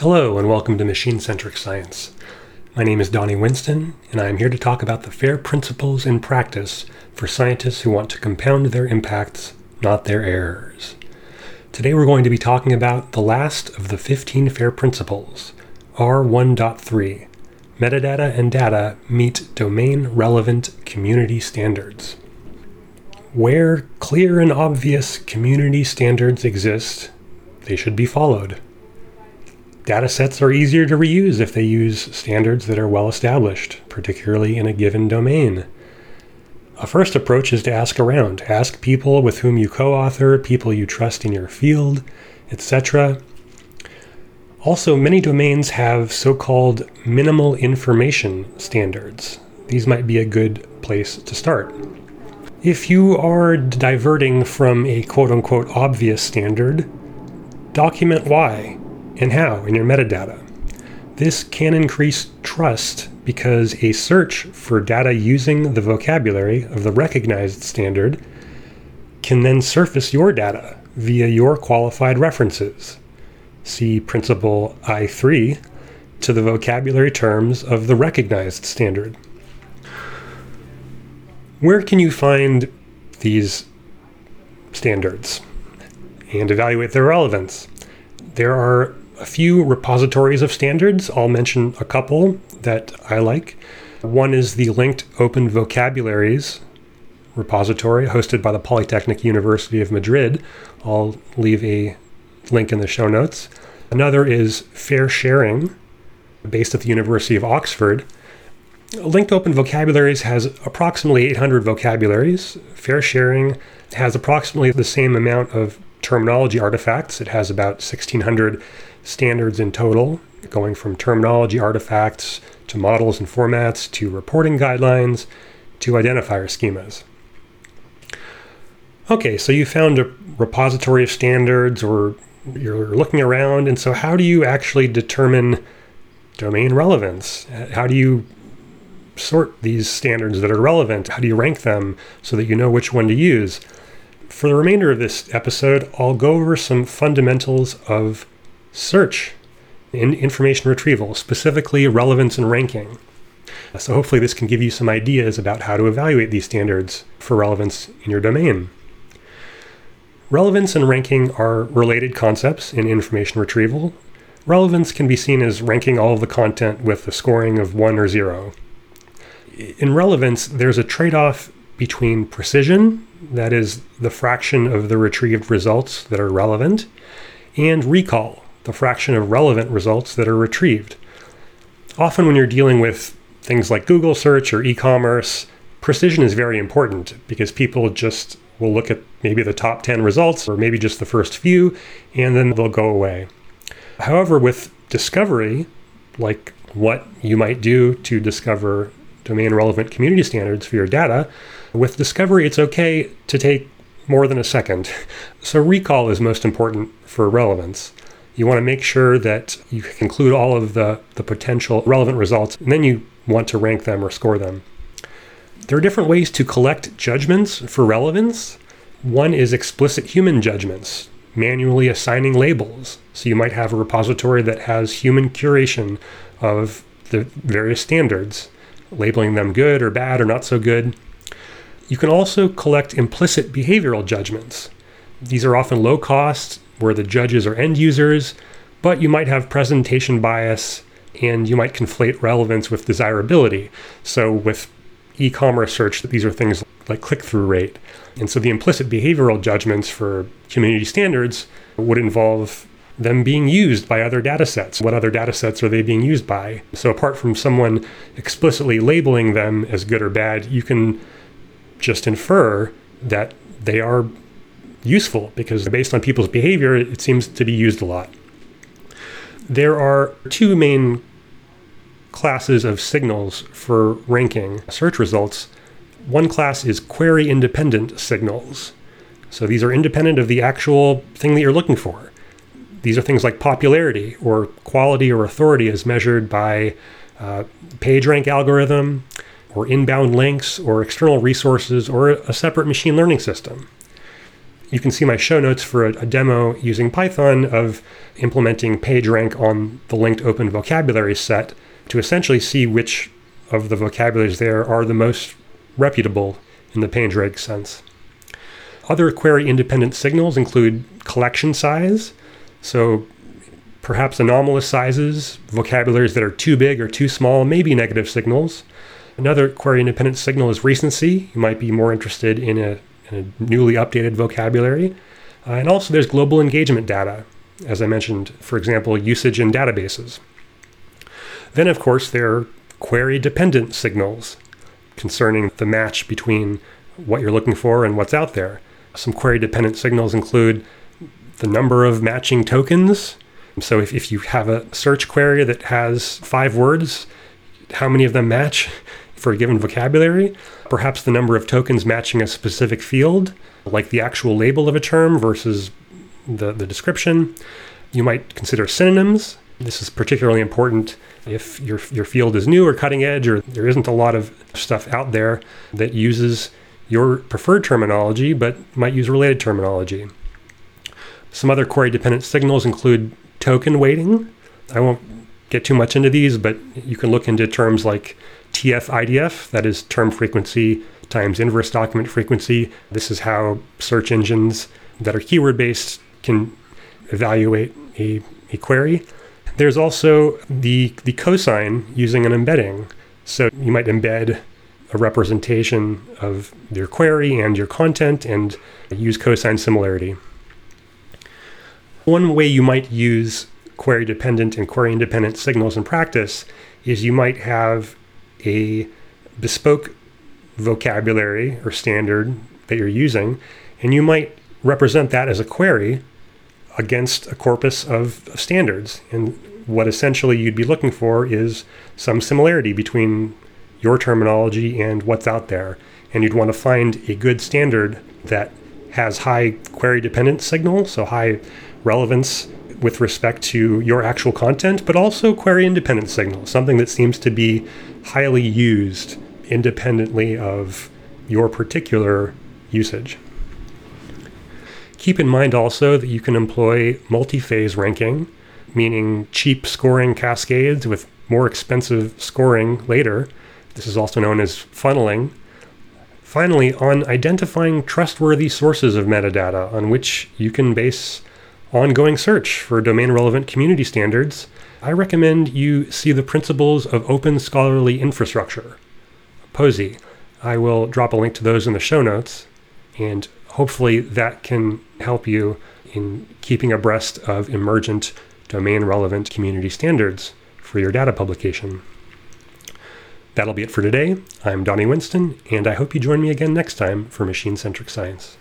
Hello, and welcome to Machine Centric Science. My name is Donny Winston, and I am here to talk about the FAIR principles in practice for scientists who want to compound their impacts, not their errors. Today we're going to be talking about the last of the 15 FAIR principles, R1.3 Metadata and data meet domain relevant community standards. Where clear and obvious community standards exist, they should be followed. Data sets are easier to reuse if they use standards that are well established, particularly in a given domain. A first approach is to ask around. Ask people with whom you co author, people you trust in your field, etc. Also, many domains have so called minimal information standards. These might be a good place to start. If you are diverting from a quote unquote obvious standard, document why and how in your metadata. This can increase trust because a search for data using the vocabulary of the recognized standard can then surface your data via your qualified references. See Principle I3 to the vocabulary terms of the recognized standard. Where can you find these standards and evaluate their relevance? There are a few repositories of standards. I'll mention a couple that I like. One is the linked Open Vocabularies repository hosted by the Polytechnic University of Madrid. I'll leave a link in the show notes. Another is FAIRsharing, based at the University of Oxford. Linked Open Vocabularies has approximately 800 vocabularies. FAIRsharing has approximately the same amount of terminology artifacts. It has about 1,600 standards in total, going from terminology artifacts to models and formats to reporting guidelines to identifier schemas. Okay, so you found a repository of standards or you're looking around, and so how do you actually determine domain relevance? How do you sort these standards that are relevant? How do you rank them so that you know which one to use? For the remainder of this episode, I'll go over some fundamentals of search in information retrieval, specifically relevance and ranking. So, hopefully, this can give you some ideas about how to evaluate these standards for relevance in your domain. Relevance and ranking are related concepts in information retrieval. Relevance can be seen as ranking all of the content with a scoring of 1 or 0. In relevance, there's a trade off between precision, that is, the fraction of the retrieved results that are relevant, and recall, the fraction of relevant results that are retrieved. Often, when you're dealing with things like Google search or e commerce, precision is very important because people just will look at maybe the top 10 results or maybe just the first few and then they'll go away. However, with discovery, like what you might do to discover domain relevant community standards for your data, with discovery, it's okay to take more than a second. So, recall is most important for relevance. You want to make sure that you include all of the, the potential relevant results, and then you want to rank them or score them. There are different ways to collect judgments for relevance. One is explicit human judgments, manually assigning labels. So you might have a repository that has human curation of the various standards, labeling them good or bad or not so good. You can also collect implicit behavioral judgments. These are often low cost, where the judges are end users, but you might have presentation bias and you might conflate relevance with desirability. So, with e commerce search, that these are things like click through rate. And so, the implicit behavioral judgments for community standards would involve them being used by other data sets. What other data sets are they being used by? So, apart from someone explicitly labeling them as good or bad, you can just infer that they are useful because based on people's behavior, it seems to be used a lot. There are two main classes of signals for ranking search results. One class is query independent signals. So these are independent of the actual thing that you're looking for. These are things like popularity or quality or authority as measured by uh, PageRank algorithm or inbound links or external resources or a separate machine learning system you can see my show notes for a, a demo using Python of implementing PageRank on the linked open vocabulary set to essentially see which of the vocabularies there are the most reputable in the PageRank sense. Other query independent signals include collection size, so perhaps anomalous sizes, vocabularies that are too big or too small may be negative signals. Another query independent signal is recency. You might be more interested in a, in a newly updated vocabulary. Uh, and also, there's global engagement data, as I mentioned, for example, usage in databases. Then, of course, there are query dependent signals concerning the match between what you're looking for and what's out there. Some query dependent signals include the number of matching tokens. So if, if you have a search query that has five words, how many of them match for a given vocabulary? Perhaps the number of tokens matching a specific field, like the actual label of a term versus the, the description. You might consider synonyms. This is particularly important if your, your field is new or cutting edge, or there isn't a lot of stuff out there that uses your preferred terminology but might use related terminology. Some other query dependent signals include token weighting. I won't get too much into these, but you can look into terms like TF IDF, that is term frequency times inverse document frequency. This is how search engines that are keyword based can evaluate a, a query. There's also the, the cosine using an embedding. So you might embed a representation of your query and your content and use cosine similarity. One way you might use query dependent and query independent signals in practice is you might have a bespoke vocabulary or standard that you're using, and you might represent that as a query against a corpus of, standards. And what essentially you'd be looking for is some similarity between your terminology and what's out there. And you'd want to find a good standard that has high query dependent signal, so high relevance with respect to your actual content, but also query independent signals, something that seems to be highly used independently of your particular usage. Keep in mind also that you can employ multi phase ranking, meaning cheap scoring cascades with more expensive scoring later. This is also known as funneling. Finally, on identifying trustworthy sources of metadata on which you can base ongoing search for domain relevant community standards, I recommend you see the principles of open scholarly infrastructure, POSI. I will drop a link to those in the show notes, and hopefully that can help you in keeping abreast of emergent domain relevant community standards for your data publication. That'll be it for today. I'm Donny Winston, and I hope you join me again next time for Machine Centric Science.